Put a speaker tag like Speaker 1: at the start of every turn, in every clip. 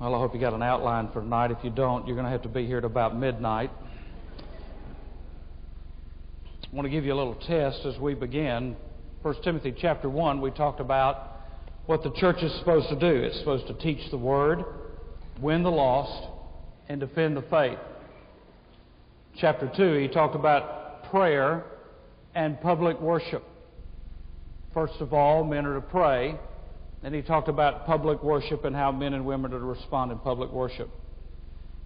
Speaker 1: Well, I hope you got an outline for tonight. If you don't, you're going to have to be here at about midnight. I want to give you a little test as we begin. 1 Timothy chapter 1, we talked about what the church is supposed to do. It's supposed to teach the word, win the lost, and defend the faith. Chapter 2, he talked about prayer and public worship. First of all, men are to pray. Then he talked about public worship and how men and women are to respond in public worship.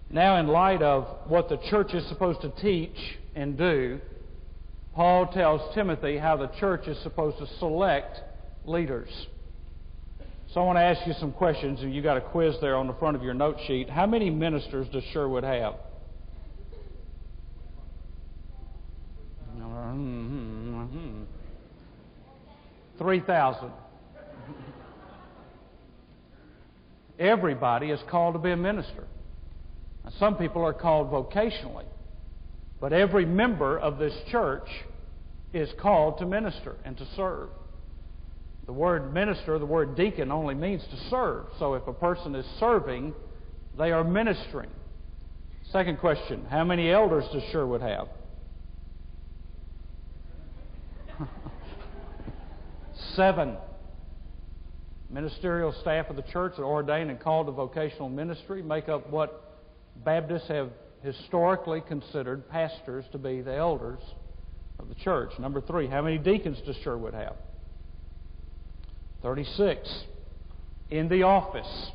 Speaker 1: Now, in light of what the church is supposed to teach and do, Paul tells Timothy how the church is supposed to select leaders. So I want to ask you some questions, and you got a quiz there on the front of your note sheet. How many ministers does Sherwood have? Mm-hmm, mm-hmm. Three thousand. Everybody is called to be a minister. Now, some people are called vocationally. But every member of this church is called to minister and to serve. The word minister, the word deacon, only means to serve. So if a person is serving, they are ministering. Second question How many elders does Sherwood have? Seven. Ministerial staff of the church that are ordained and called to vocational ministry, make up what Baptists have historically considered pastors to be the elders of the church. Number three, how many deacons does Sherwood have? 36. In the office.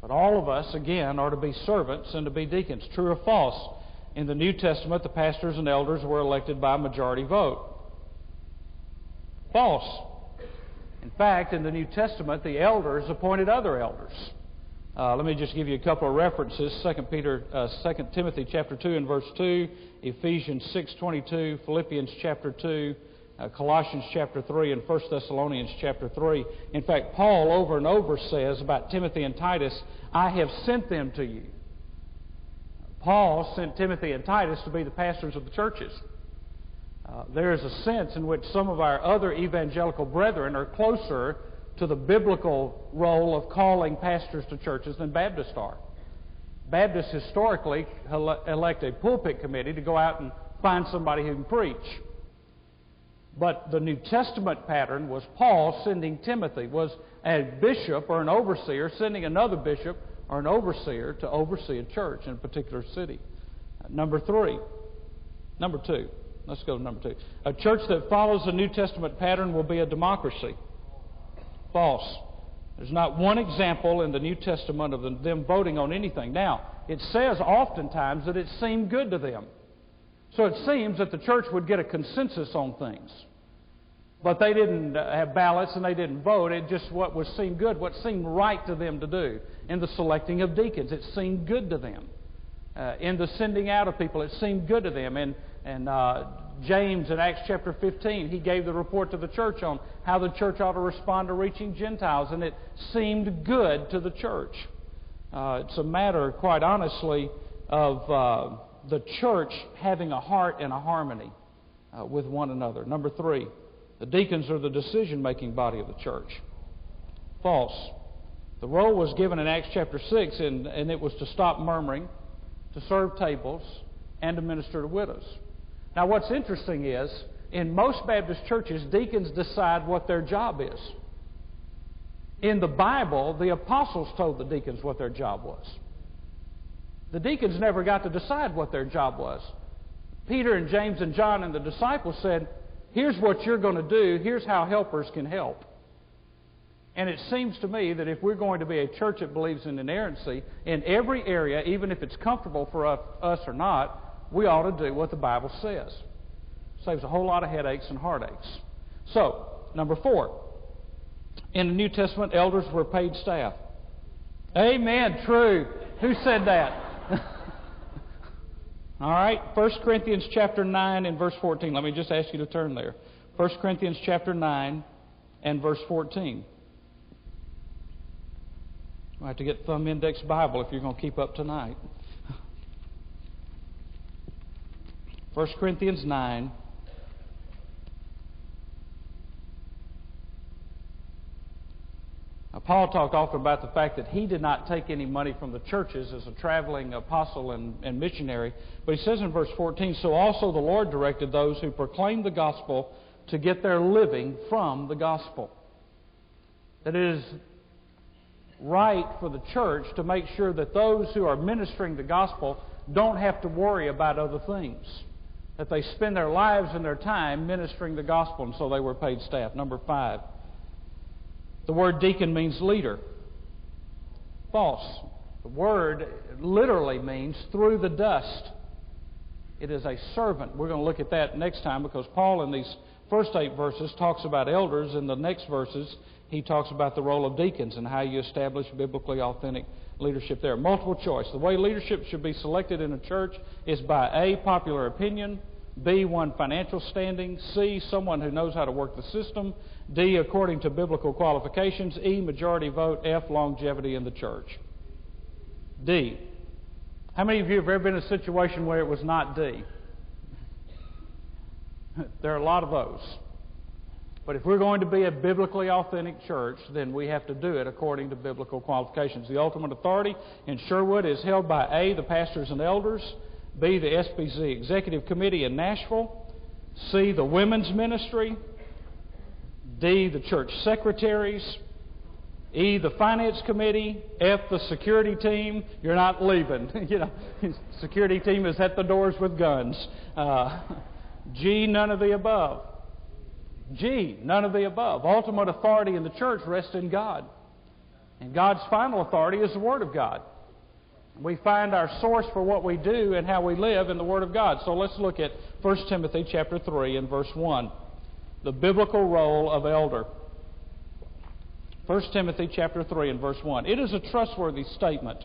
Speaker 1: But all of us, again, are to be servants and to be deacons. True or false? In the New Testament, the pastors and elders were elected by majority vote. False. In fact, in the New Testament, the elders appointed other elders. Uh, let me just give you a couple of references. Second Peter, uh, Second Timothy chapter two and verse two, Ephesians six twenty two, Philippians chapter two, uh, Colossians chapter three, and 1 Thessalonians chapter three. In fact, Paul over and over says about Timothy and Titus, "I have sent them to you." Paul sent Timothy and Titus to be the pastors of the churches. Uh, there is a sense in which some of our other evangelical brethren are closer to the biblical role of calling pastors to churches than Baptists are. Baptists historically elect a pulpit committee to go out and find somebody who can preach. But the New Testament pattern was Paul sending Timothy, was a bishop or an overseer sending another bishop or an overseer to oversee a church in a particular city. Number three. Number two. Let's go to number two. A church that follows the New Testament pattern will be a democracy. False. There's not one example in the New Testament of them voting on anything. Now, it says oftentimes that it seemed good to them. So it seems that the church would get a consensus on things. But they didn't uh, have ballots and they didn't vote. It just what was seemed good, what seemed right to them to do. In the selecting of deacons, it seemed good to them. Uh, in the sending out of people, it seemed good to them. And, and uh, James in Acts chapter 15, he gave the report to the church on how the church ought to respond to reaching Gentiles, and it seemed good to the church. Uh, it's a matter, quite honestly, of uh, the church having a heart and a harmony uh, with one another. Number three, the deacons are the decision making body of the church. False. The role was given in Acts chapter 6, and, and it was to stop murmuring, to serve tables, and to minister to widows. Now, what's interesting is, in most Baptist churches, deacons decide what their job is. In the Bible, the apostles told the deacons what their job was. The deacons never got to decide what their job was. Peter and James and John and the disciples said, Here's what you're going to do, here's how helpers can help. And it seems to me that if we're going to be a church that believes in inerrancy, in every area, even if it's comfortable for us or not, we ought to do what the Bible says. Saves a whole lot of headaches and heartaches. So, number four. In the New Testament, elders were paid staff. Amen. True. Who said that? All right. 1 Corinthians chapter 9 and verse 14. Let me just ask you to turn there. 1 Corinthians chapter 9 and verse 14. I have to get Thumb Index Bible if you're going to keep up tonight. 1 Corinthians 9. Paul talked often about the fact that he did not take any money from the churches as a traveling apostle and, and, missionary. But he says in verse 14, So also the Lord directed those who proclaim the gospel to get their living from the gospel. That it is right for the church to make sure that those who are ministering the gospel don't have to worry about other things. That they spend their lives and their time ministering the gospel, and so they were paid staff. Number five. The word deacon means leader. False. The word literally means through the dust. It is a servant. We're going to look at that next time because Paul, in these first eight verses, talks about elders. In the next verses, he talks about the role of deacons and how you establish biblically authentic leadership there. Multiple choice. The way leadership should be selected in a church is by A, popular opinion, B, one financial standing, C, someone who knows how to work the system, D, according to biblical qualifications, E, majority vote, F, longevity in the church. D. How many of you have ever been in a situation where it was not D? there are a lot of those. But if we're going to be a biblically authentic church, then we have to do it according to biblical qualifications. The ultimate authority in Sherwood is held by A, the pastors and elders, B, the SBC Executive Committee in Nashville, C, the women's ministry, D, the church secretaries, E, the finance committee, F, the security team. You're not leaving. you know, security team is at the doors with guns. Uh, G, none of the above. G, none of the above. Ultimate authority in the church rests in God. And God's final authority is the Word of God. We find our source for what we do and how we live in the Word of God. So let's look at 1 Timothy chapter 3 and verse 1. The biblical role of elder. 1 Timothy chapter 3 and verse 1. It is a trustworthy statement.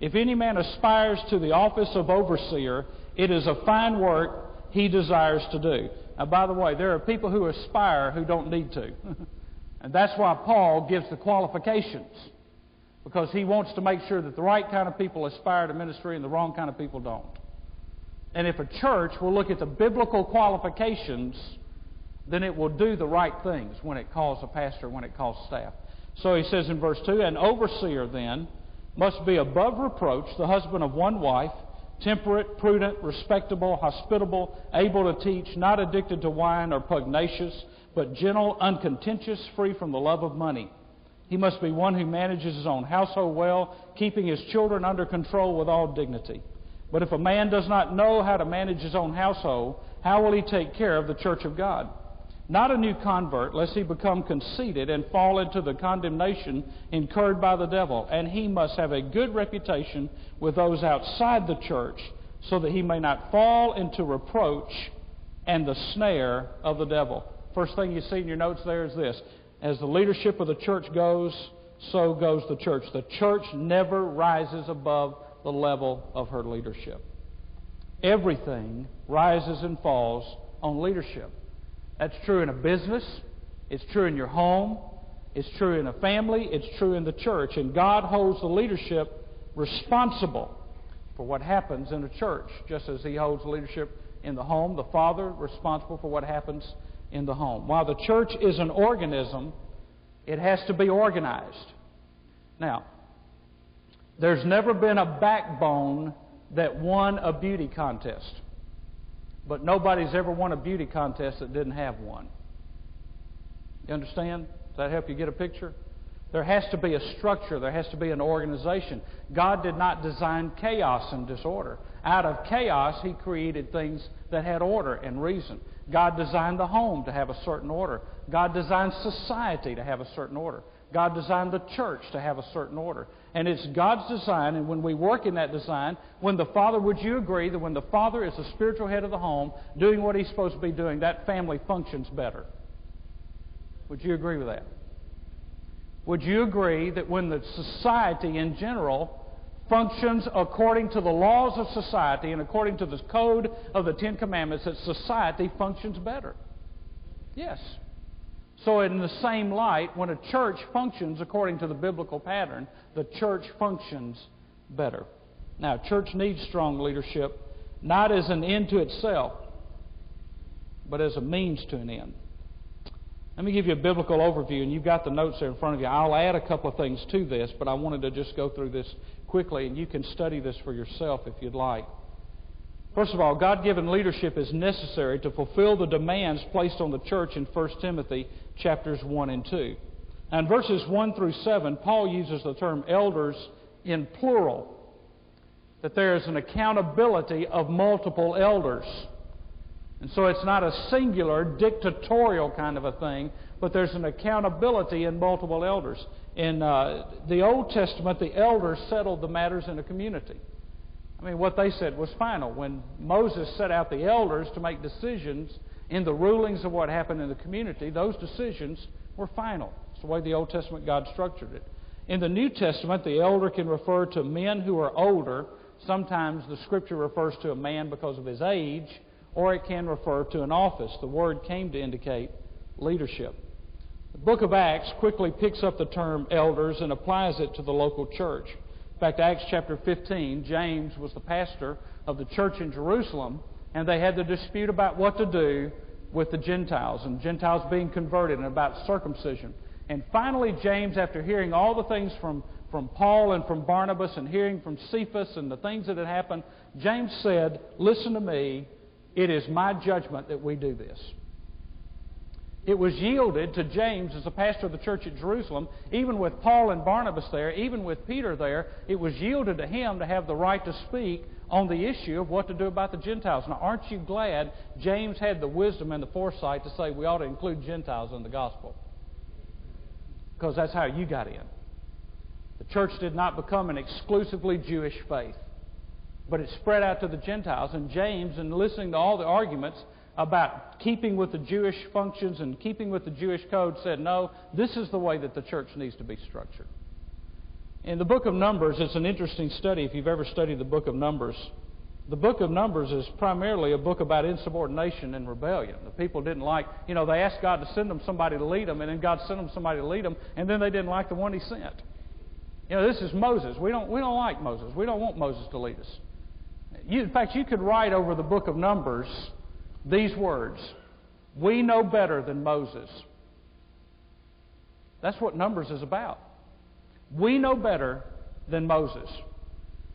Speaker 1: If any man aspires to the office of overseer, it is a fine work he desires to do. Now, by the way, there are people who aspire who don't need to. and that's why Paul gives the qualifications because he wants to make sure that the right kind of people aspire to ministry and the wrong kind of people don't. And if a church will look at the biblical qualifications, then it will do the right things when it calls a pastor, when it calls staff. So he says in verse 2 An overseer then must be above reproach, the husband of one wife, temperate, prudent, respectable, hospitable, able to teach, not addicted to wine or pugnacious, but gentle, uncontentious, free from the love of money he must be one who manages his own household well, keeping his children under control with all dignity. But if a man does not know how to manage his own household, how will he take care of the church of God? Not a new convert, lest he become conceited and fall into the condemnation incurred by the devil. And he must have a good reputation with those outside the church, so that he may not fall into reproach and the snare of the devil. First thing you see in your notes there is this as the leadership of the church goes, so goes the church. The church never rises above the level of her leadership. Everything rises and falls on leadership. That's true in a business, it's true in your home, it's true in a family, it's true in the church. And God holds the leadership responsible for what happens in a church, just as He holds leadership in the home, the father responsible for what happens in the home. While the church is an organism, it has to be organized. Now, there's never been a backbone that won a beauty contest. But nobody's ever won a beauty contest that didn't have one. You understand? Does that help you get a picture? There has to be a structure, there has to be an organization. God did not design chaos and disorder. Out of chaos, He created things that had order and reason. God designed the home to have a certain order. God designed society to have a certain order. God designed the church to have a certain order. And it's God's design, and when we work in that design, when the Father, would you agree that when the Father is the spiritual head of the home, doing what He's supposed to be doing, that family functions better? Would you agree with that? Would you agree that when the society in general functions according to the laws of society and according to the code of the Ten Commandments, that society functions better? Yes. So, in the same light, when a church functions according to the biblical pattern, the church functions better. Now, church needs strong leadership, not as an end to itself, but as a means to an end. Let me give you a biblical overview, and you've got the notes there in front of you. I'll add a couple of things to this, but I wanted to just go through this quickly, and you can study this for yourself if you'd like. First of all, God given leadership is necessary to fulfill the demands placed on the church in 1 Timothy chapters 1 and 2. And verses 1 through 7, Paul uses the term elders in plural, that there is an accountability of multiple elders. And so it's not a singular, dictatorial kind of a thing, but there's an accountability in multiple elders. In uh, the Old Testament, the elders settled the matters in a community. I mean, what they said was final. When Moses set out the elders to make decisions in the rulings of what happened in the community, those decisions were final. It's the way the Old Testament God structured it. In the New Testament, the elder can refer to men who are older. Sometimes the scripture refers to a man because of his age or it can refer to an office. The word came to indicate leadership. The book of Acts quickly picks up the term elders and applies it to the local church. In fact, Acts chapter 15, James was the pastor of the church in Jerusalem, and they had the dispute about what to do with the Gentiles and Gentiles being converted and about circumcision. And finally, James, after hearing all the things from, from Paul and from Barnabas and hearing from Cephas and the things that had happened, James said, Listen to me, it is my judgment that we do this. It was yielded to James as a pastor of the church at Jerusalem, even with Paul and Barnabas there, even with Peter there, it was yielded to him to have the right to speak on the issue of what to do about the Gentiles. Now, aren't you glad James had the wisdom and the foresight to say we ought to include Gentiles in the gospel? Because that's how you got in. The church did not become an exclusively Jewish faith but it spread out to the Gentiles. And James, in listening to all the arguments about keeping with the Jewish functions and keeping with the Jewish code, said, no, this is the way that the church needs to be structured. In the book of Numbers, it's an interesting study if you've ever studied the book of Numbers. The book of Numbers is primarily a book about insubordination and rebellion. The people didn't like, you know, they asked God to send them somebody to lead them, and then God sent them somebody to lead them, and then they didn't like the one He sent. You know, this is Moses. We don't, we don't like Moses. We don't want Moses to lead us. You, in fact, you could write over the book of Numbers these words We know better than Moses. That's what Numbers is about. We know better than Moses.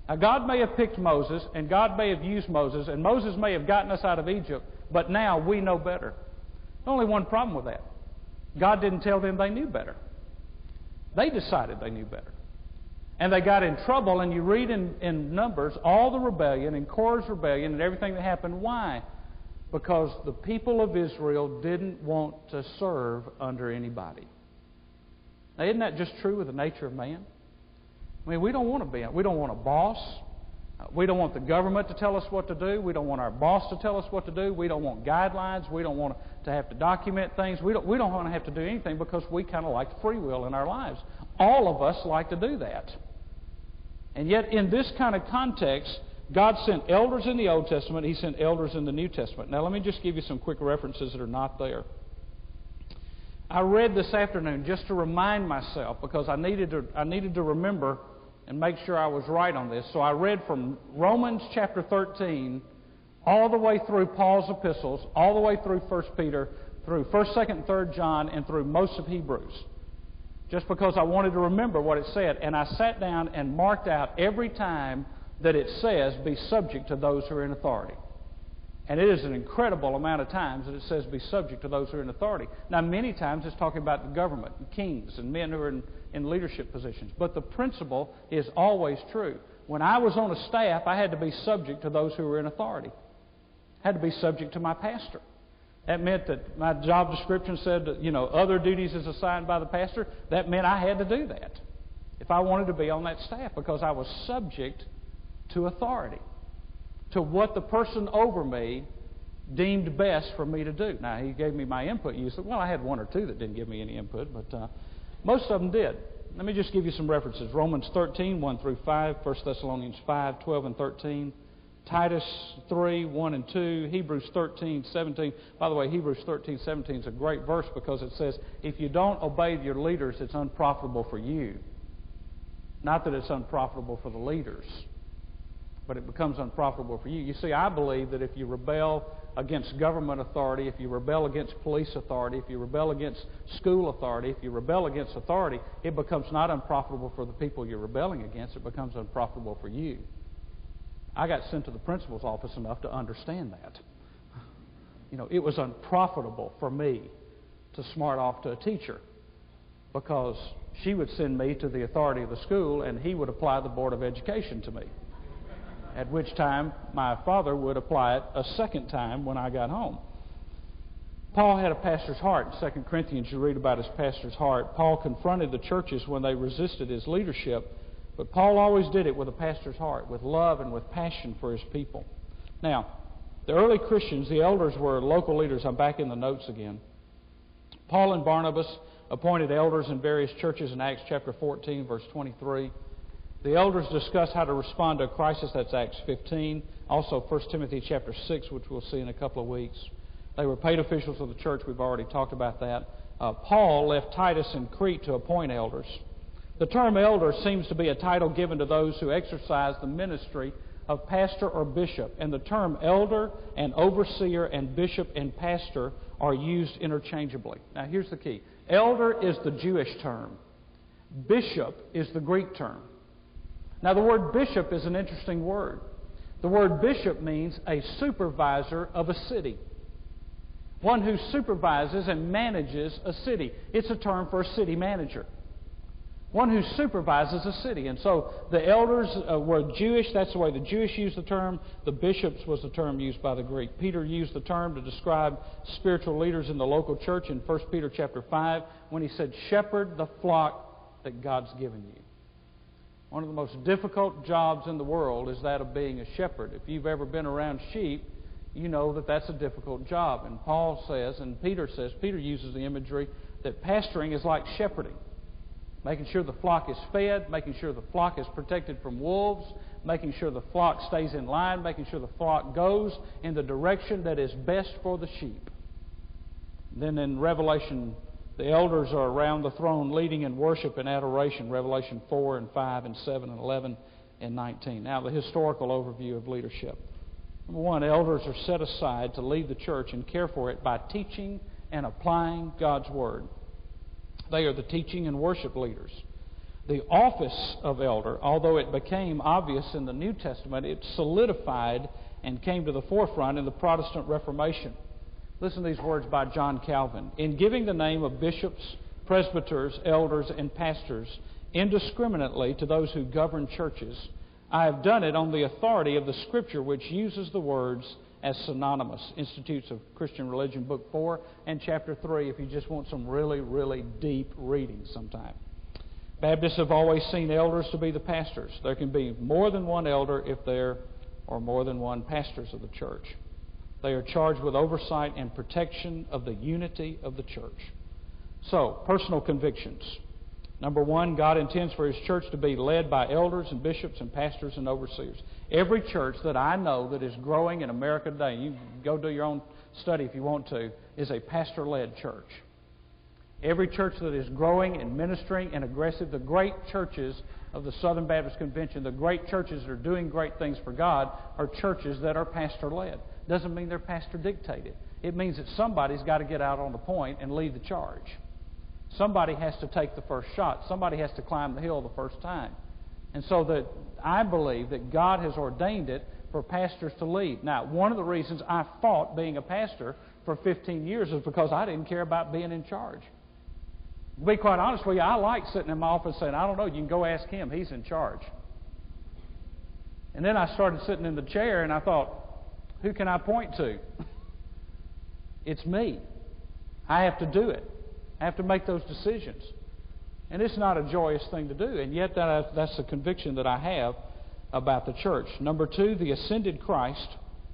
Speaker 1: Now, God may have picked Moses, and God may have used Moses, and Moses may have gotten us out of Egypt, but now we know better. Only one problem with that God didn't tell them they knew better. They decided they knew better. And they got in trouble, and you read in, in Numbers all the rebellion and Korah's rebellion and everything that happened. Why? Because the people of Israel didn't want to serve under anybody. Now, isn't that just true with the nature of man? I mean, we don't want to be, we don't want a boss. We don't want the government to tell us what to do. We don't want our boss to tell us what to do. We don't want guidelines. We don't want to have to document things. We don't, we don't want to have to do anything because we kind of like free will in our lives. All of us like to do that. And yet, in this kind of context, God sent elders in the Old Testament, He sent elders in the New Testament. Now, let me just give you some quick references that are not there. I read this afternoon just to remind myself because I needed to, I needed to remember and make sure I was right on this. So I read from Romans chapter 13 all the way through Paul's epistles, all the way through 1 Peter, through 1st, 2nd, and 3rd John, and through most of Hebrews just because I wanted to remember what it said. And I sat down and marked out every time that it says, be subject to those who are in authority. And it is an incredible amount of times that it says, be subject to those who are in authority. Now, many times it's talking about the government, and kings, and men who are in, in leadership positions. But the principle is always true. When I was on a staff, I had to be subject to those who were in authority. I had to be subject to my pastor. That meant that my job description said, you know, other duties is assigned by the pastor. That meant I had to do that if I wanted to be on that staff because I was subject to authority, to what the person over me deemed best for me to do. Now, he gave me my input. You said, well, I had one or two that didn't give me any input, but uh, most of them did. Let me just give you some references Romans 13, 1 through 5, 1 Thessalonians 5, 12 and 13. Titus 3, 1 and 2, Hebrews 13, 17. By the way, Hebrews 13, 17 is a great verse because it says, if you don't obey your leaders, it's unprofitable for you. Not that it's unprofitable for the leaders. But it becomes unprofitable for you. You see, I believe that if you rebel against government authority, if you rebel against police authority, if you rebel against school authority, if you rebel against authority, it becomes not unprofitable for the people you're rebelling against, it becomes unprofitable for you. I got sent to the principal's office enough to understand that. You know, it was unprofitable for me to smart off to a teacher because she would send me to the authority of the school and he would apply the Board of Education to me at which time my father would apply it a second time when I got home. Paul had a pastor's heart. In 2 Corinthians, you read about his pastor's heart. Paul confronted the churches when they resisted his leadership, but Paul always did it with a pastor's heart, with love and with passion for his people. Now, the early Christians, the elders were local leaders. I'm back in the notes again. Paul and Barnabas appointed elders in various churches in Acts chapter 14, verse 23. The elders discuss how to respond to a crisis. That's Acts 15. Also, 1 Timothy chapter 6, which we'll see in a couple of weeks. They were paid officials of the church. We've already talked about that. Uh, Paul left Titus in Crete to appoint elders. The term elder seems to be a title given to those who exercise the ministry of pastor or bishop. And the term elder and overseer and bishop and pastor are used interchangeably. Now, here's the key elder is the Jewish term, bishop is the Greek term. Now, the word bishop is an interesting word. The word bishop means a supervisor of a city, one who supervises and manages a city. It's a term for a city manager, one who supervises a city. And so the elders uh, were Jewish. That's the way the Jewish used the term. The bishops was the term used by the Greek. Peter used the term to describe spiritual leaders in the local church in 1 Peter chapter 5 when he said, Shepherd the flock that God's given you. One of the most difficult jobs in the world is that of being a shepherd. If you've ever been around sheep, you know that that's a difficult job. And Paul says, and Peter says, Peter uses the imagery that pastoring is like shepherding. Making sure the flock is fed, making sure the flock is protected from wolves, making sure the flock stays in line, making sure the flock goes in the direction that is best for the sheep. Then in Revelation the elders are around the throne leading in worship and adoration, Revelation 4 and 5 and 7 and 11 and 19. Now, the historical overview of leadership. Number one, elders are set aside to lead the church and care for it by teaching and applying God's Word. They are the teaching and worship leaders. The office of elder, although it became obvious in the New Testament, it solidified and came to the forefront in the Protestant Reformation. Listen to these words by John Calvin. In giving the name of bishops, presbyters, elders, and pastors indiscriminately to those who govern churches, I have done it on the authority of the Scripture, which uses the words as synonymous. Institutes of Christian Religion, Book 4 and Chapter 3, if you just want some really, really deep reading sometime. Baptists have always seen elders to be the pastors. There can be more than one elder if there are more than one pastors of the church. They are charged with oversight and protection of the unity of the church. So, personal convictions. Number one, God intends for His church to be led by elders and bishops and pastors and overseers. Every church that I know that is growing in America today, you go do your own study if you want to, is a pastor led church. Every church that is growing and ministering and aggressive, the great churches of the Southern Baptist Convention, the great churches that are doing great things for God, are churches that are pastor led doesn't mean they're pastor dictated. It means that somebody's got to get out on the point and lead the charge. Somebody has to take the first shot. Somebody has to climb the hill the first time. And so that I believe that God has ordained it for pastors to lead. Now, one of the reasons I fought being a pastor for 15 years is because I didn't care about being in charge. To be quite honest with you, I like sitting in my office saying, I don't know, you can go ask him. He's in charge. And then I started sitting in the chair and I thought, who can I point to? It's me. I have to do it. I have to make those decisions. And it's not a joyous thing to do. And yet, that, that's the conviction that I have about the church. Number two, the ascended Christ,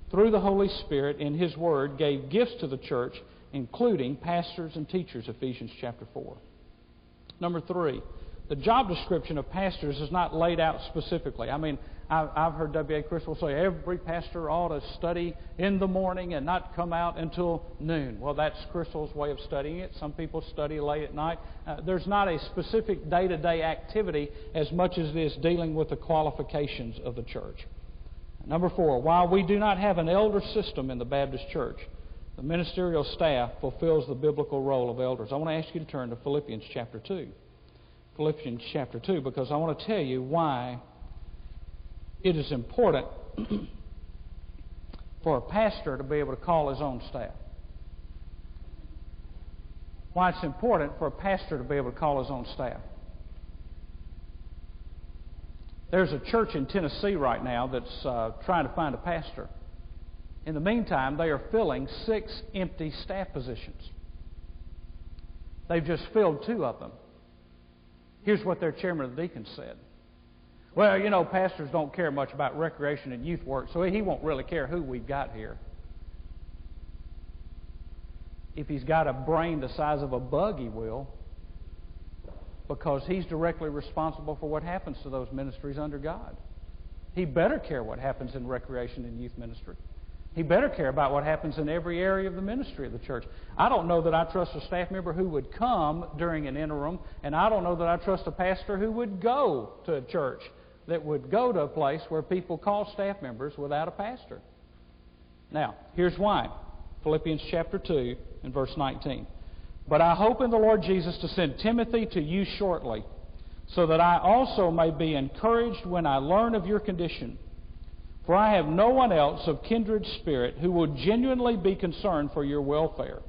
Speaker 1: through the Holy Spirit in His Word, gave gifts to the church, including pastors and teachers, Ephesians chapter 4. Number three, the job description of pastors is not laid out specifically. I mean, I've heard W.A. Criswell say every pastor ought to study in the morning and not come out until noon. Well, that's Criswell's way of studying it. Some people study late at night. Uh, there's not a specific day to day activity as much as it is dealing with the qualifications of the church. Number four, while we do not have an elder system in the Baptist church, the ministerial staff fulfills the biblical role of elders. I want to ask you to turn to Philippians chapter 2. Philippians chapter 2, because I want to tell you why it is important for a pastor to be able to call his own staff. Why it's important for a pastor to be able to call his own staff. There's a church in Tennessee right now that's uh, trying to find a pastor. In the meantime, they are filling six empty staff positions. They've just filled two of them. Here's what their chairman of the deacons said. Well, you know, pastors don't care much about recreation and youth work, so he won't really care who we've got here. If he's got a brain the size of a bug, he will, because he's directly responsible for what happens to those ministries under God. He better care what happens in recreation and youth ministry. He better care about what happens in every area of the ministry of the church. I don't know that I trust a staff member who would come during an interim, and I don't know that I trust a pastor who would go to a church that would go to a place where people call staff members without a pastor. Now, here's why Philippians chapter 2 and verse 19. But I hope in the Lord Jesus to send Timothy to you shortly, so that I also may be encouraged when I learn of your condition. For I have no one else of kindred spirit who will genuinely be concerned for your welfare.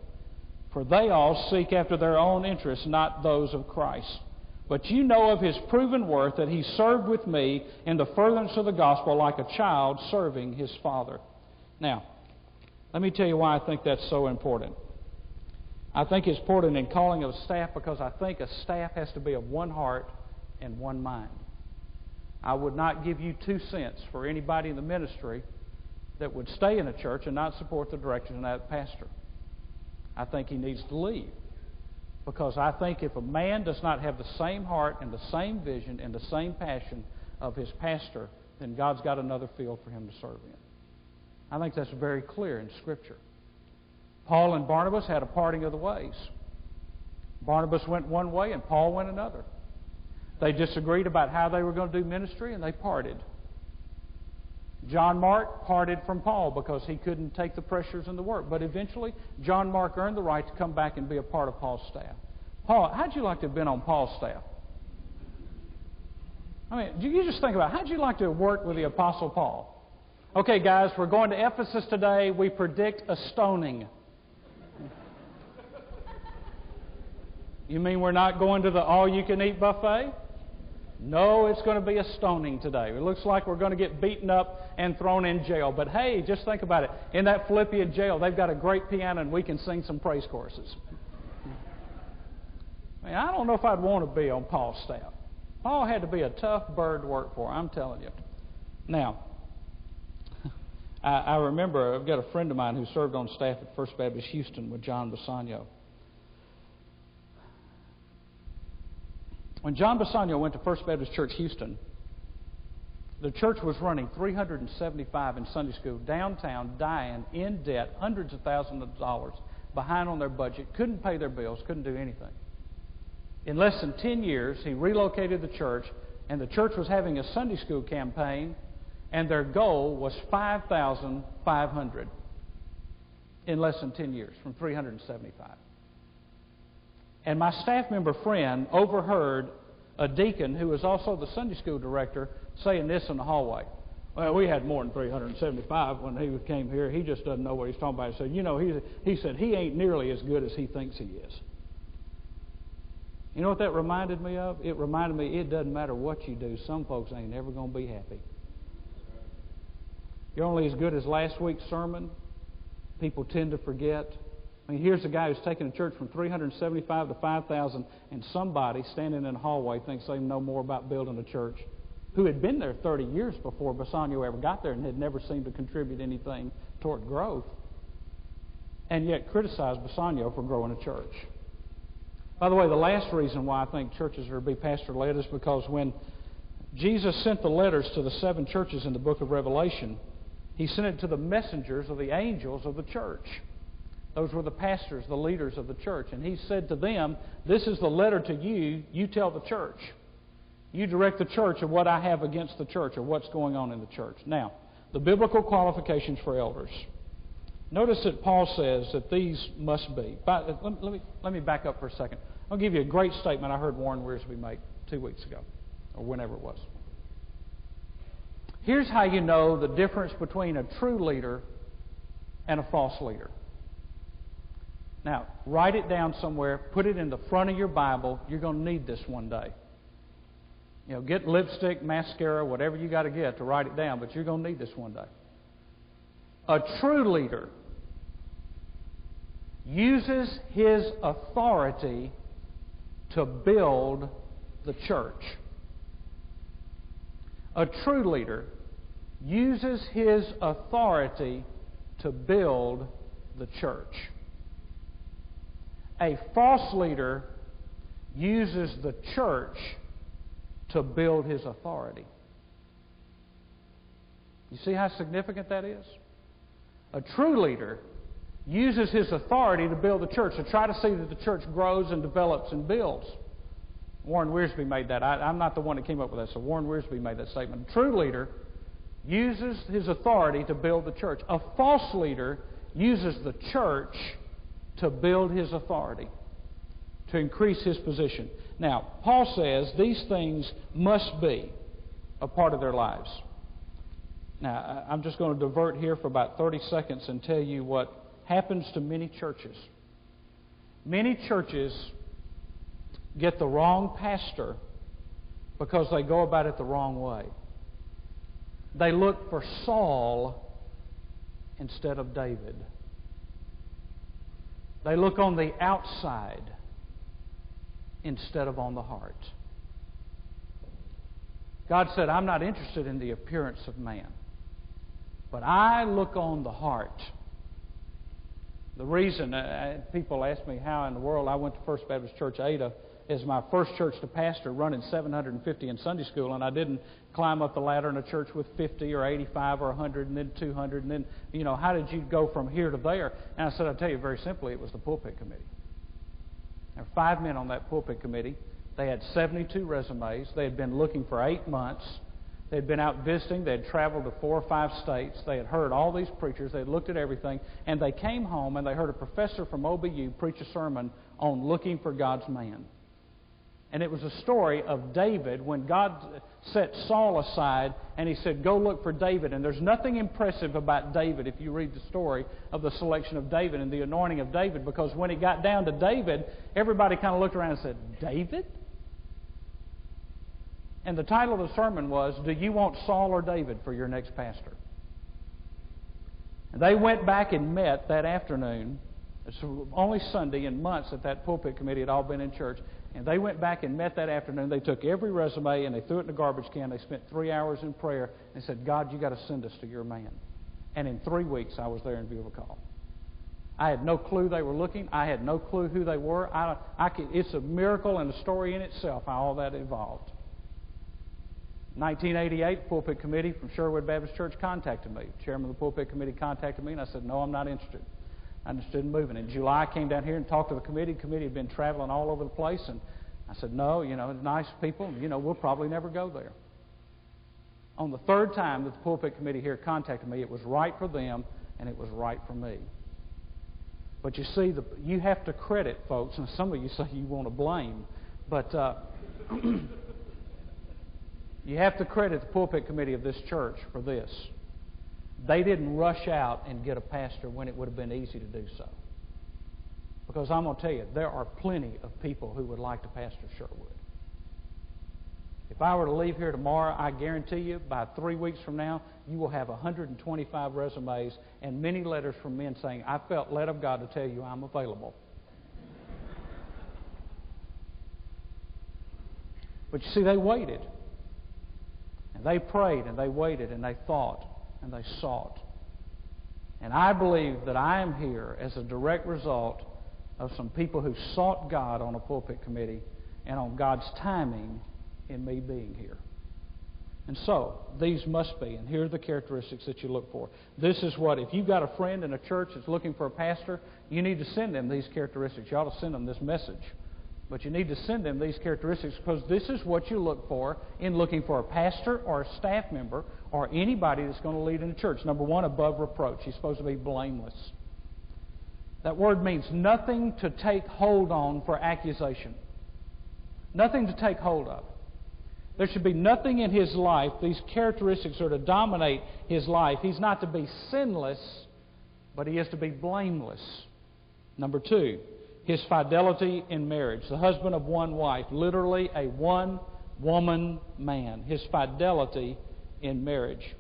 Speaker 1: For they all seek after their own interests, not those of Christ. But you know of his proven worth that he served with me in the furtherance of the gospel like a child serving his father. Now, let me tell you why I think that's so important. I think it's important in calling of a staff because I think a staff has to be of one heart and one mind. I would not give you two cents for anybody in the ministry that would stay in a church and not support the direction of that pastor. I think he needs to leave. Because I think if a man does not have the same heart and the same vision and the same passion of his pastor, then God's got another field for him to serve in. I think that's very clear in Scripture. Paul and Barnabas had a parting of the ways. Barnabas went one way and Paul went another. They disagreed about how they were going to do ministry and they parted. John Mark parted from Paul because he couldn't take the pressures and the work. But eventually, John Mark earned the right to come back and be a part of Paul's staff. Paul, how'd you like to have been on Paul's staff? I mean, do you just think about it. how'd you like to have worked with the Apostle Paul? Okay, guys, we're going to Ephesus today. We predict a stoning. You mean we're not going to the all you can eat buffet? No, it's going to be a stoning today. It looks like we're going to get beaten up and thrown in jail. But hey, just think about it. In that Philippian jail, they've got a great piano and we can sing some praise choruses. I, mean, I don't know if I'd want to be on Paul's staff. Paul had to be a tough bird to work for, I'm telling you. Now, I, I remember I've got a friend of mine who served on staff at First Baptist Houston with John Bisagno. When John Bisagno went to First Baptist Church Houston, the church was running 375 in Sunday school downtown, dying in debt, hundreds of thousands of dollars, behind on their budget, couldn't pay their bills, couldn't do anything. In less than 10 years, he relocated the church, and the church was having a Sunday school campaign, and their goal was 5,500 in less than 10 years, from 375. And my staff member friend overheard a deacon who was also the Sunday school director saying this in the hallway. Well, we had more than 375 when he came here. He just doesn't know what he's talking about. He said, you know, he, he said, he ain't nearly as good as he thinks he is. You know what that reminded me of? It reminded me it doesn't matter what you do, some folks ain't never going to be happy. You're only as good as last week's sermon. People tend to forget. I mean, here's a guy who's taken a church from 375 to 5,000, and somebody standing in a hallway thinks they know more about building a church who had been there 30 years before Bisagno ever got there and had never seemed to contribute anything toward growth, and yet criticized Bisagno for growing a church. By the way, the last reason why I think churches are to be pastor led is because when Jesus sent the letters to the seven churches in the book of Revelation, he sent it to the messengers of the angels of the church. Those were the pastors, the leaders of the church. And he said to them, This is the letter to you. You tell the church. You direct the church of what I have against the church or what's going on in the church. Now, the biblical qualifications for elders. Notice that Paul says that these must be. But Let me, let me back up for a second. I'll give you a great statement I heard Warren Wiersbe make two weeks ago, or whenever it was. Here's how you know the difference between a true leader and a false leader. Now, write it down somewhere, put it in the front of your Bible. You're going to need this one day. You know, get lipstick, mascara, whatever you got to get to write it down, but you're going to need this one day. A true leader uses his authority to build the church. A true leader uses his authority to build the church. A false leader uses the church to build his authority. You see how significant that is? A true leader uses his authority to build the church, to try to see that the church grows and develops and builds. Warren Wiersbe made that. I, am not the one that came up with that, so Warren Wiersbe made that statement. A true leader uses his authority to build the church. A false leader uses the church to build his authority, to increase his position. Now, Paul says these things must be a part of their lives. Now, I'm just going to divert here for about 30 seconds and tell you what happens to many churches. Many churches get the wrong pastor because they go about it the wrong way. They look for Saul instead of David. They look on the outside instead of on the heart. God said, I'm not interested in the appearance of man, but I look on the heart. The reason uh, people ask me how in the world I went to First Baptist Church Ada is my first church to pastor running 750 in Sunday school, and I didn't climb up the ladder in a church with 50 or 85 or 100 and then 200, and then, you know, how did you go from here to there? And I said, I'll tell you very simply, it was the pulpit committee. There were five men on that pulpit committee. They had 72 resumes. They had been looking for eight months. They had been out visiting. They had traveled to four or five states. They had heard all these preachers. They had looked at everything. And they came home and they heard a professor from OBU preach a sermon on looking for God's man. And it was a story of David when God set Saul aside and he said, Go look for David. And there's nothing impressive about David if you read the story of the selection of David and the anointing of David, because when it got down to David, everybody kind of looked around and said, David? And the title of the sermon was, Do you want Saul or David for your next pastor? And they went back and met that afternoon. It's only Sunday in months that that pulpit committee had all been in church. And they went back and met that afternoon. They took every resume and they threw it in the garbage can. They spent three hours in prayer and said, God, you got to send us to your man. And in three weeks, I was there in view of a call. I had no clue they were looking. I had no clue who they were. I, I could, it's a miracle and a story in itself how all that evolved. 1988, pulpit committee from Sherwood Baptist Church contacted me. chairman of the pulpit committee contacted me, and I said, "No, I'm not interested. I'm interested in moving." In July, I came down here and talked to the committee. The committee had been traveling all over the place, and I said, No, you know, nice people, you know, we'll probably never go there. On the third time that the pulpit committee here contacted me, it was right for them and it was right for me. But you see, the, you have to credit folks, and some of you say you want to blame, but uh, you have to credit the pulpit committee of this church for this. They didn't rush out and get a pastor when it would have been easy to do so. Because I'm going to tell you, there are plenty of people who would like to pastor Sherwood. If I were to leave here tomorrow, I guarantee you by three weeks from now, you will have 125 resumes and many letters from men saying, I felt led of God to tell you I'm available. But you see, they waited. And they prayed and they waited and they thought and they sought. And I believe that I am here as a direct result of some people who sought God on a pulpit committee and on God's timing in me being here. And so, these must be, and here are the characteristics that you look for. This is what, if you've got a friend in a church that's looking for a pastor, you need to send them these characteristics. You ought to send them this message But you need to send them these characteristics because this is what you look for in looking for a pastor or a staff member or anybody that's going to lead in a church. Number one, above reproach. He's supposed to be blameless. That word means nothing to take hold on for accusation. Nothing to take hold of. There should be nothing in his life, these characteristics are to dominate his life. He's not to be sinless, but he is to be blameless. Number two, his fidelity in marriage. The husband of one wife, literally a one woman man. His fidelity in marriage.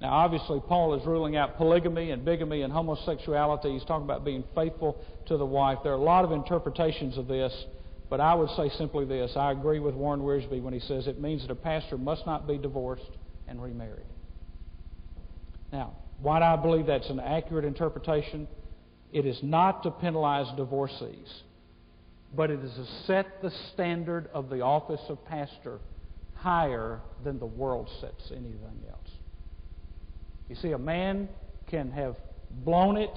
Speaker 1: Now, obviously, Paul is ruling out polygamy and bigamy and homosexuality. He's talking about being faithful to the wife. There are a lot of interpretations of this, but I would say simply this. I agree with Warren Wiersbe when he says it means that a pastor must not be divorced and remarried. Now, why do I believe that's an accurate interpretation? It is not to penalize divorcees, but it is to set the standard of the office of pastor higher than the world sets anything else. You see, a man can have blown it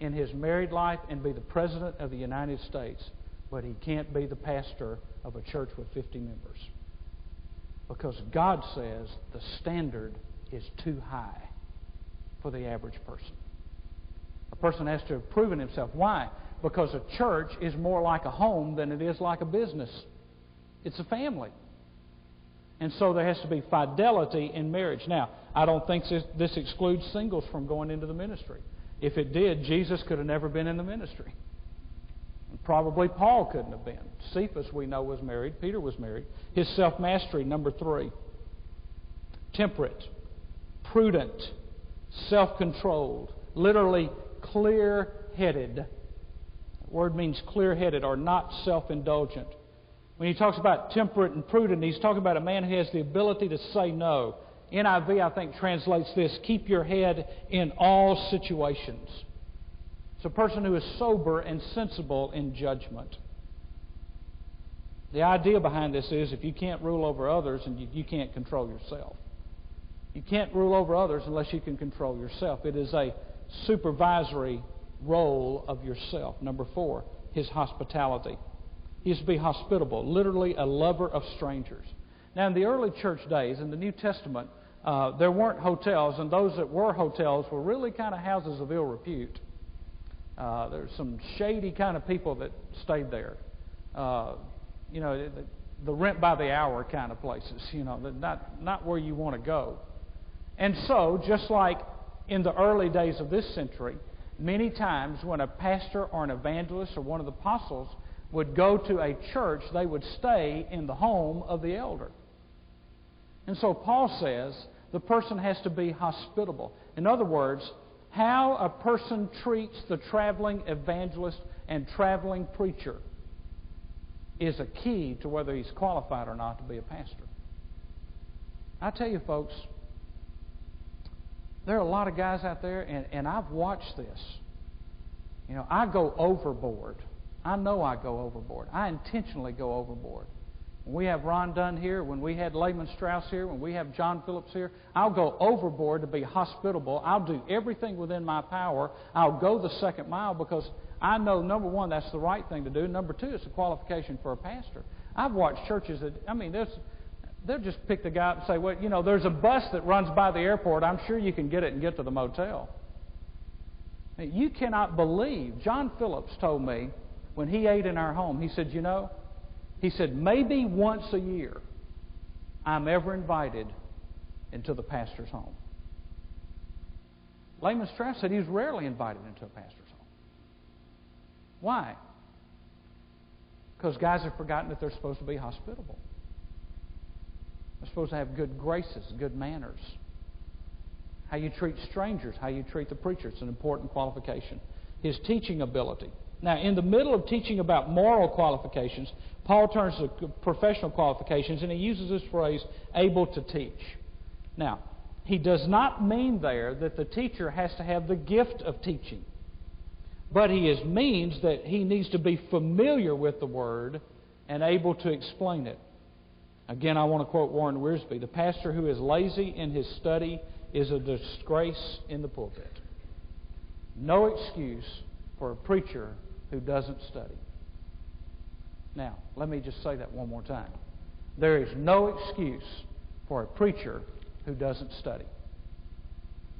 Speaker 1: in his married life and be the President of the United States, but he can't be the pastor of a church with 50 members. Because God says the standard is too high for the average person. A person has to have proven himself. Why? Because a church is more like a home than it is like a business. It's a family. And so there has to be fidelity in marriage. Now, I don't think this, this excludes singles from going into the ministry. If it did, Jesus could have never been in the ministry. And probably Paul couldn't have been. Cephas, we know, was married. Peter was married. His self mastery, number three. Temperate, prudent, self controlled, literally clear headed. Word means clear headed or not self indulgent. When he talks about temperate and prudent, he's talking about a man who has the ability to say no. NIV, I think, translates this keep your head in all situations. It's a person who is sober and sensible in judgment. The idea behind this is if you can't rule over others and you, you can't control yourself. You can't rule over others unless you can control yourself. It is a supervisory role of yourself. Number four, his hospitality. He is to be hospitable, literally a lover of strangers. Now, in the early church days, in the New Testament, uh, there weren't hotels, and those that were hotels were really kind of houses of ill repute. Uh, there's some shady kind of people that stayed there. Uh, you know, the, the rent by the hour kind of places. You know, not not where you want to go. And so, just like in the early days of this century, many times when a pastor or an evangelist or one of the apostles would go to a church, they would stay in the home of the elder. And so Paul says the person has to be hospitable. In other words, how a person treats the traveling evangelist and traveling preacher is a key to whether he's qualified or not to be a pastor. I tell you, folks, there are a lot of guys out there, and, and I've watched this. You know, I go overboard. I know I go overboard. I intentionally go overboard. When we have Ron Dunn here, when we had Lehman Strauss here, when we have John Phillips here, I'll go overboard to be hospitable. I'll do everything within my power. I'll go the second mile because I know, number one, that's the right thing to do. Number two, it's a qualification for a pastor. I've watched churches that, I mean, there's, they'll just pick the guy up and say, well, you know, there's a bus that runs by the airport. I'm sure you can get it and get to the motel. You cannot believe. John Phillips told me when he ate in our home, he said, you know, he said, maybe once a year I'm ever invited into the pastor's home. Lehman Strauss said he was rarely invited into a pastor's home. Why? Because guys have forgotten that they're supposed to be hospitable. They're supposed to have good graces, good manners. How you treat strangers, how you treat the preacher, it's an important qualification. His teaching ability. Now, in the middle of teaching about moral qualifications, Paul turns to professional qualifications and he uses this phrase, able to teach. Now, he does not mean there that the teacher has to have the gift of teaching, but he is, means that he needs to be familiar with the word and able to explain it. Again, I want to quote Warren Wiersbe The pastor who is lazy in his study is a disgrace in the pulpit. No excuse for a preacher who doesn't study. Now, let me just say that one more time. There is no excuse for a preacher who doesn't study.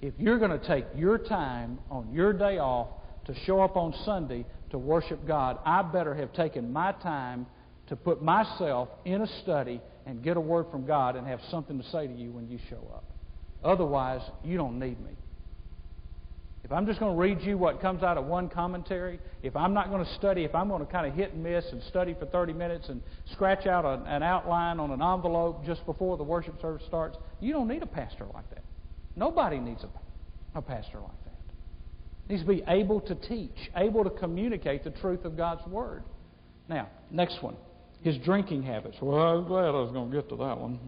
Speaker 1: If you're going to take your time on your day off to show up on Sunday to worship God, I better have taken my time to put myself in a study and get a word from God and have something to say to you when you show up. Otherwise, you don't need me. If I'm just going to read you what comes out of one commentary, if I'm not going to study, if I'm going to kind of hit and miss and study for 30 minutes and scratch out an, outline on an envelope just before the worship service starts, you don't need a pastor like that. Nobody needs a, a pastor like that. Needs to be able to teach, able to communicate the truth of God's Word. Now, next one. His drinking habits. Well, I was glad I was going to get to that one.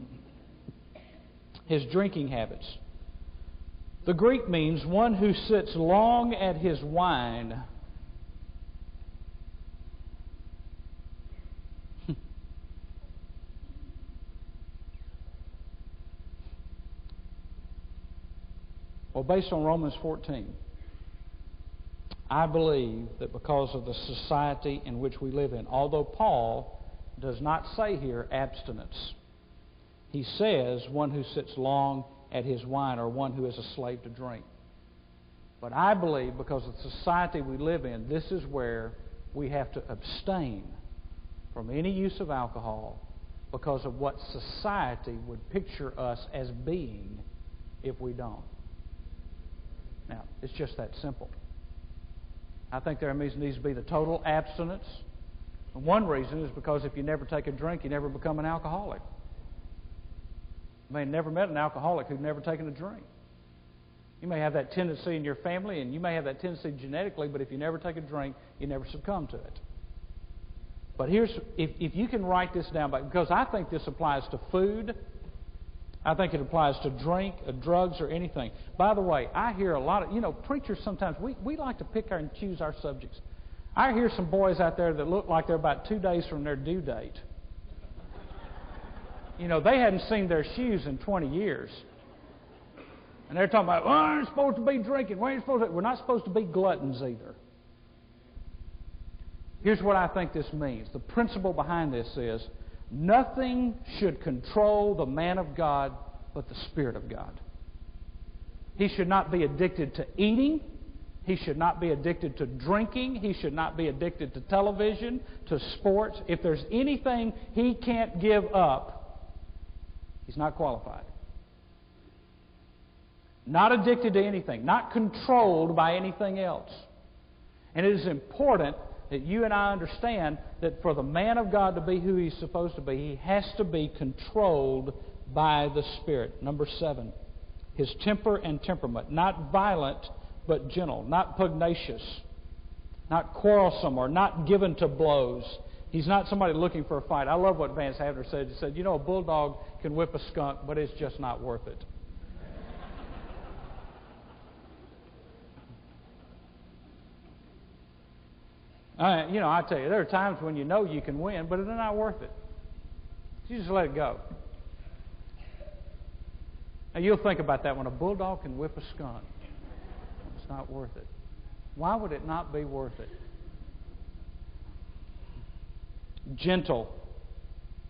Speaker 1: His drinking habits. The Greek means one who sits long at his wine. well, based on Romans 14, I believe that because of the society in which we live in, although Paul does not say here abstinence, he says one who sits long at his wine or one who is a slave to drink. But I believe because of the society we live in, this is where we have to abstain from any use of alcohol because of what society would picture us as being if we don't. Now, it's just that simple. I think there needs to be the total abstinence. And one reason is because if you never take a drink, you never become an alcoholic. You may have never met an alcoholic who'd never taken a drink. You may have that tendency in your family, and you may have that tendency genetically, but if you never take a drink, you never succumb to it. But here's if, if you can write this down, because I think this applies to food, I think it applies to drink, uh, drugs, or anything. By the way, I hear a lot of, you know, preachers sometimes, we, we like to pick and choose our subjects. I hear some boys out there that look like they're about two days from their due date you know, they hadn't seen their shoes in 20 years. And they're talking about, oh, well, we aren't supposed to be drinking. We ain't supposed to. We're not supposed to be gluttons either. Here's what I think this means. The principle behind this is nothing should control the man of God but the Spirit of God. He should not be addicted to eating. He should not be addicted to drinking. He should not be addicted to television, to sports. If there's anything he can't give up, He's not qualified. Not addicted to anything, not controlled by anything else. And it is important that you and I understand that for the man of God to be who he's supposed to be, he has to be controlled by the Spirit. Number seven, his temper and temperament. Not violent, but gentle. Not pugnacious. Not quarrelsome or not given to blows. He's not somebody looking for a fight. I love what Vance Havner said. He said, You know, a bulldog can whip a skunk, but it's just not worth it. I, you know, I tell you, there are times when you know you can win, but they're not worth it. You just let it go. Now, you'll think about that when a bulldog can whip a skunk. It's not worth it. Why would it not be worth it? Gentle.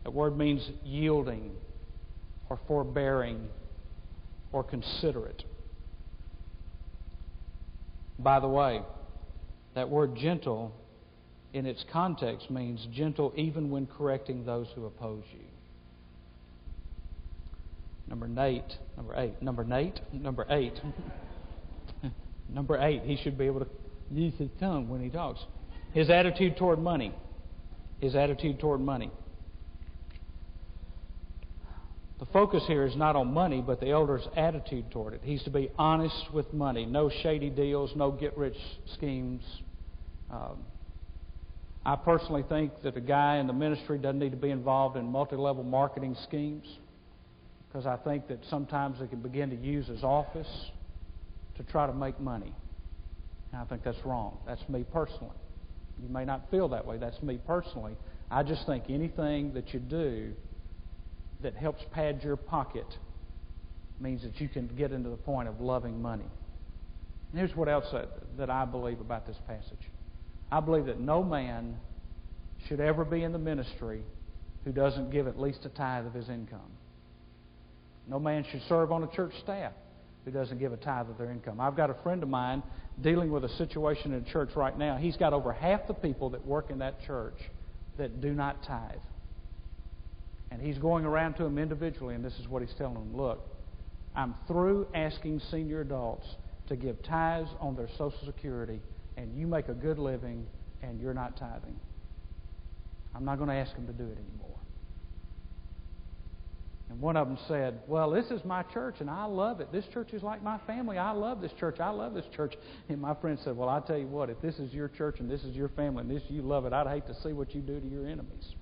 Speaker 1: That word means yielding or forbearing or considerate. By the way, that word gentle in its context means gentle even when correcting those who oppose you. Number eight, number eight, number eight, number eight, number eight. He should be able to use his tongue when he talks. His attitude toward money his attitude toward money. The focus here is not on money, but the elder's attitude toward it. He's to be honest with money. No shady deals, no get rich schemes. Um, I personally think that a guy in the ministry doesn't need to be involved in multi level marketing schemes because I think that sometimes they can begin to use his office to try to make money. And I think that's wrong. That's me personally. You may not feel that way. That's me personally. I just think anything that you do that helps pad your pocket means that you can get into the point of loving money. And here's what else that, that I believe about this passage I believe that no man should ever be in the ministry who doesn't give at least a tithe of his income. No man should serve on a church staff who doesn't give a tithe of their income. I've got a friend of mine dealing with a situation in a church right now. He's got over half the people that work in that church that do not tithe. And he's going around to them individually, and this is what he's telling them Look, I'm through asking senior adults to give tithes on their Social Security, and you make a good living, and you're not tithing. I'm not going to ask them to do it anymore. And one of them said, Well, this is my church, and I love it. This church is like my family. I love this church. I love this church. And my friend said, Well, I tell you what, if this is your church and this is your family and this you love it, I'd hate to see what you do to your enemies.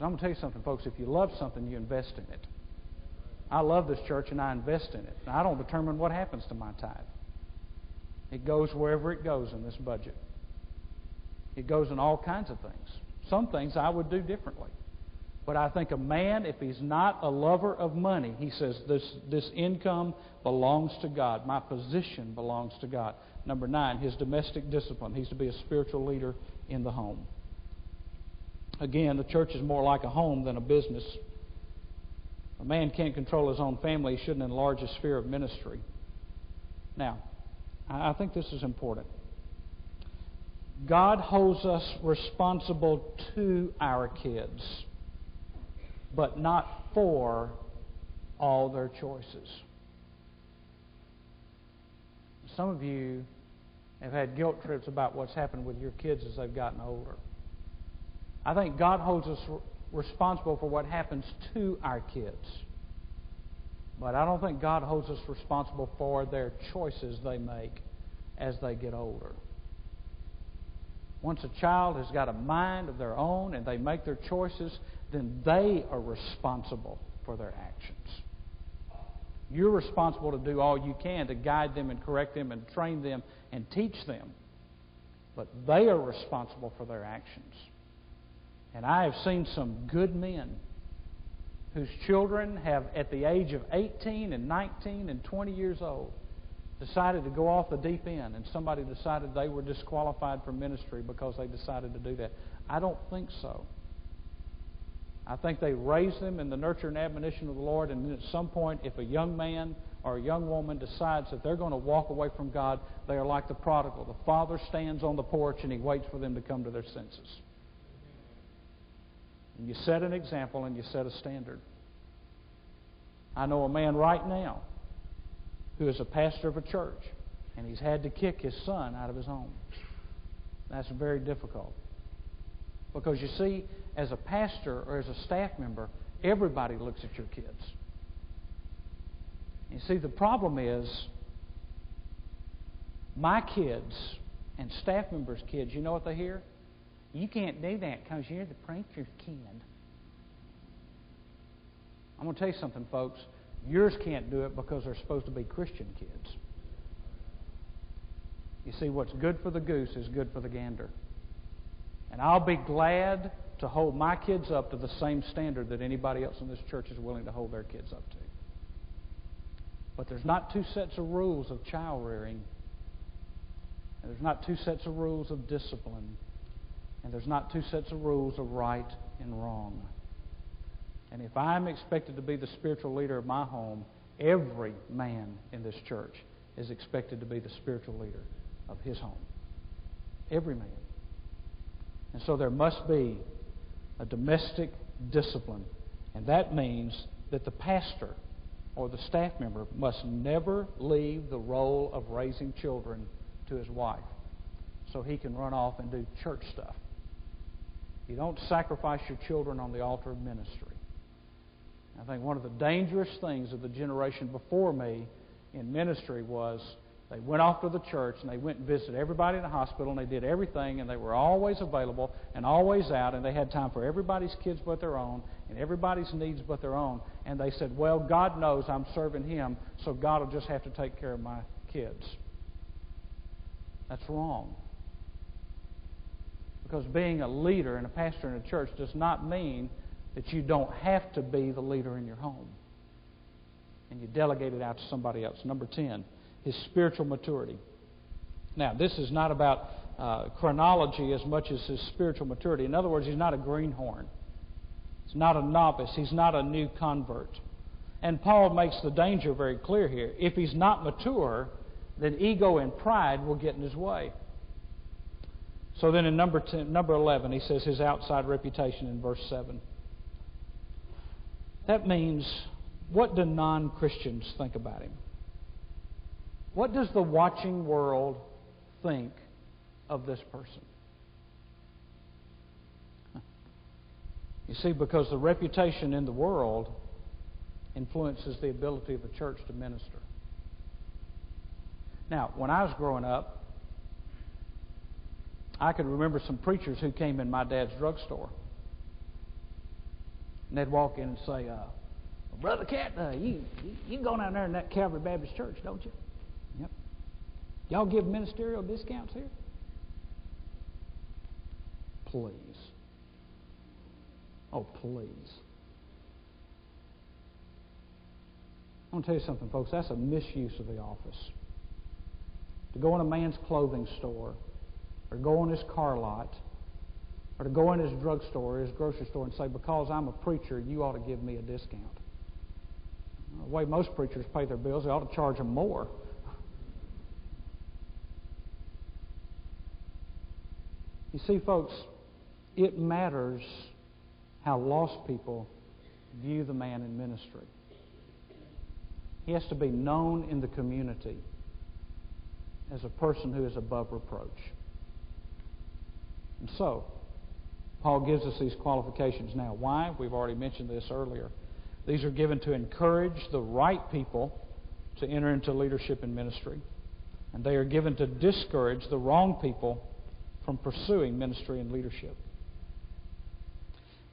Speaker 1: I'm going to tell you something, folks. If you love something, you invest in it. I love this church and I invest in it. I don't determine what happens to my tithe. It goes wherever it goes in this budget. It goes in all kinds of things. Some things I would do differently. But I think a man, if he's not a lover of money, he says, this, this income belongs to God. My position belongs to God. Number nine, his domestic discipline. He's to be a spiritual leader in the home. Again, the church is more like a home than a business. A man can't control his own family, he shouldn't enlarge his sphere of ministry. Now, I think this is important. God holds us responsible to our kids, but not for all their choices. Some of you have had guilt trips about what's happened with your kids as they've gotten older. I think God holds us responsible for what happens to our kids. But I don't think God holds us responsible for their choices they make as they get older. Once a child has got a mind of their own and they make their choices, then they are responsible for their actions. You're responsible to do all you can to guide them and correct them and train them and teach them. But they are responsible for their actions. And I have seen some good men whose children have, at the age of 18 and 19 and 20 years old, decided to go off the deep end, and somebody decided they were disqualified from ministry because they decided to do that. I don't think so. I think they raise them in the nurture and admonition of the Lord, and then at some point, if a young man or a young woman decides that they're going to walk away from God, they are like the prodigal. The father stands on the porch and he waits for them to come to their senses. And you set an example and you set a standard. I know a man right now who is a pastor of a church, and he's had to kick his son out of his home. That's very difficult. Because you see, as a pastor or as a staff member, everybody looks at your kids. You see, the problem is my kids and staff members' kids, you know what they hear? You can't do that because you're the preacher's kid. I'm going to tell you something, folks. Yours can't do it because they're supposed to be Christian kids. You see, what's good for the goose is good for the gander. And I'll be glad to hold my kids up to the same standard that anybody else in this church is willing to hold their kids up to. But there's not two sets of rules of child rearing, and there's not two sets of rules of discipline, and there's not two sets of rules of right and wrong. And if I'm expected to be the spiritual leader of my home, every man in this church is expected to be the spiritual leader of his home. Every man. And so there must be a domestic discipline. And that means that the pastor or the staff member must never leave the role of raising children to his wife so he can run off and do church stuff. You don't sacrifice your children on the altar of ministry. I think one of the dangerous things of the generation before me in ministry was they went off to the church and they went and visited everybody in the hospital and they did everything and they were always available and always out and they had time for everybody's kids but their own and everybody's needs but their own. And they said, Well, God knows I'm serving Him, so God will just have to take care of my kids. That's wrong. Because being a leader and a pastor in a church does not mean that you don't have to be the leader in your home. And you delegate it out to somebody else. Number 10, his spiritual maturity. Now, this is not about uh, chronology as much as his spiritual maturity. In other words, he's not a greenhorn. He's not a novice. He's not a new convert. And Paul makes the danger very clear here. If he's not mature, then ego and pride will get in his way. So then in number, 10, number 11, he says his outside reputation in verse 7. That means, what do non Christians think about him? What does the watching world think of this person? You see, because the reputation in the world influences the ability of a church to minister. Now, when I was growing up, I could remember some preachers who came in my dad's drugstore. And they'd walk in and say, uh, Brother Catt, uh, you, you go down there in that Calvary Baptist Church, don't you? Yep. Y'all give ministerial discounts here? Please. Oh, please. I want to tell you something, folks. That's a misuse of the office. To go in a man's clothing store, or go in his car lot, or to go in his drugstore or his grocery store and say, because I'm a preacher, you ought to give me a discount. The way most preachers pay their bills, they ought to charge them more. You see, folks, it matters how lost people view the man in ministry. He has to be known in the community as a person who is above reproach. And so, Paul gives us these qualifications now. Why? We've already mentioned this earlier. These are given to encourage the right people to enter into leadership and ministry. And they are given to discourage the wrong people from pursuing ministry and leadership.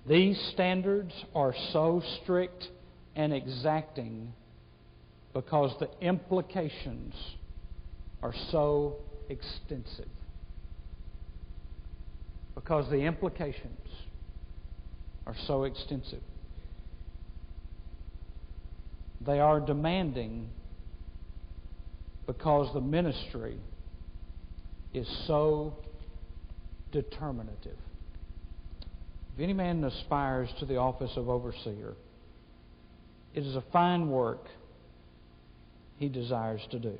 Speaker 1: These standards are so strict and exacting because the implications are so extensive. Because the implications are so extensive. They are demanding because the ministry is so determinative. If any man aspires to the office of overseer, it is a fine work he desires to do.